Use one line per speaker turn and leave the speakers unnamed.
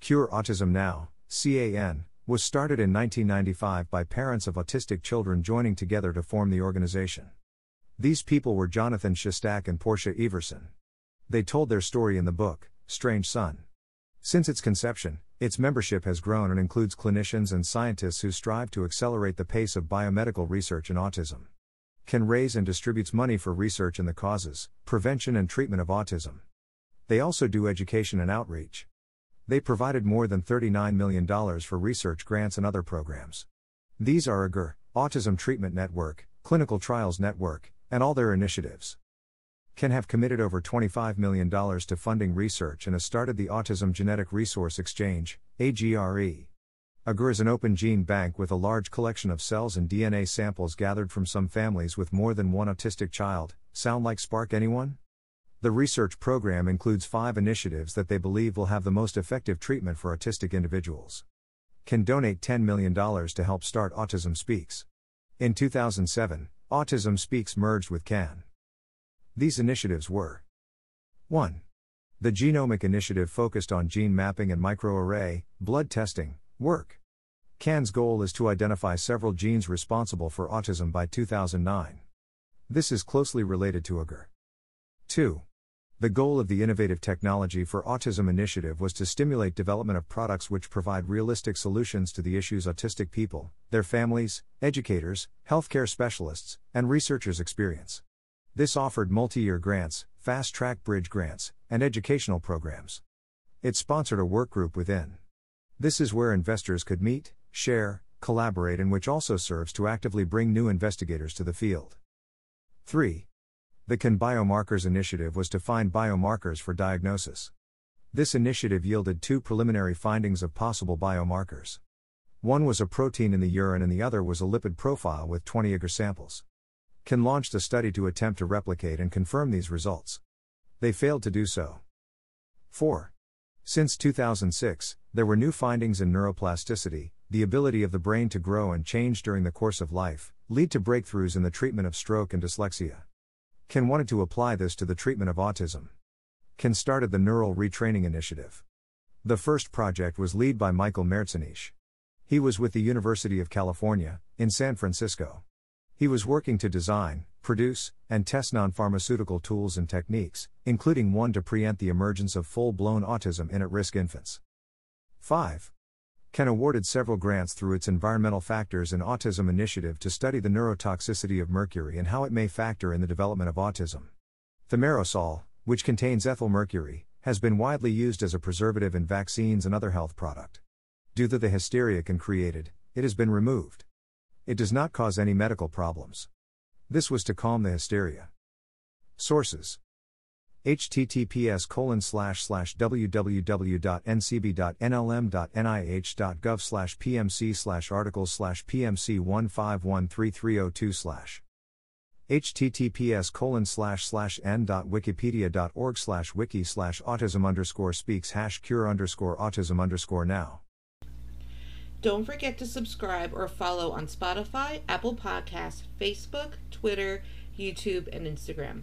Cure Autism Now, CAN, was started in 1995 by parents of autistic children joining together to form the organization. These people were Jonathan Shestack and Portia Iversen. They told their story in the book, Strange Son. Since its conception, its membership has grown and includes clinicians and scientists who strive to accelerate the pace of biomedical research in autism. Can raise and distributes money for research in the causes, prevention, and treatment of autism. They also do education and outreach. They provided more than $39 million for research grants and other programs. These are AGR, Autism Treatment Network, Clinical Trials Network, and all their initiatives. Can have committed over $25 million to funding research and has started the Autism Genetic Resource Exchange, AGRE. AGR is an open gene bank with a large collection of cells and DNA samples gathered from some families with more than one autistic child. Sound like Spark anyone? The research program includes five initiatives that they believe will have the most effective treatment for autistic individuals. Can donate $10 million to help start Autism Speaks. In 2007, Autism Speaks merged with CAN. These initiatives were 1. The Genomic Initiative focused on gene mapping and microarray, blood testing, work. CAN's goal is to identify several genes responsible for autism by 2009. This is closely related to AGR. 2. The goal of the Innovative Technology for Autism initiative was to stimulate development of products which provide realistic solutions to the issues autistic people, their families, educators, healthcare specialists, and researchers experience. This offered multi year grants, fast track bridge grants, and educational programs. It sponsored a work group within. This is where investors could meet, share, collaborate, and which also serves to actively bring new investigators to the field. 3. The CAN Biomarkers Initiative was to find biomarkers for diagnosis. This initiative yielded two preliminary findings of possible biomarkers. One was a protein in the urine and the other was a lipid profile with 20 agar samples. CAN launched a study to attempt to replicate and confirm these results. They failed to do so. 4. Since 2006, there were new findings in neuroplasticity, the ability of the brain to grow and change during the course of life, lead to breakthroughs in the treatment of stroke and dyslexia. CAN wanted to apply this to the treatment of autism. CAN started the Neural Retraining Initiative. The first project was led by Michael Merzenich. He was with the University of California, in San Francisco. He was working to design, produce, and test non pharmaceutical tools and techniques, including one to preempt the emergence of full blown autism in at risk infants. 5. CAN awarded several grants through its Environmental Factors in Autism initiative to study the neurotoxicity of mercury and how it may factor in the development of autism. Thimerosal, which contains ethyl mercury, has been widely used as a preservative in vaccines and other health product. Due to the hysteria can created, it has been removed. It does not cause any medical problems. This was to calm the hysteria. Sources https colon oh slash slash www.ncbi.nlm.nih.gov slash pmc slash articles slash pmc 1513302 slash https colon slash slash n.wikipedia.org slash wiki slash autism underscore speaks hash cure underscore autism underscore now.
Don't forget to subscribe or follow on Spotify, Apple Podcasts, Facebook, Twitter, YouTube, and Instagram.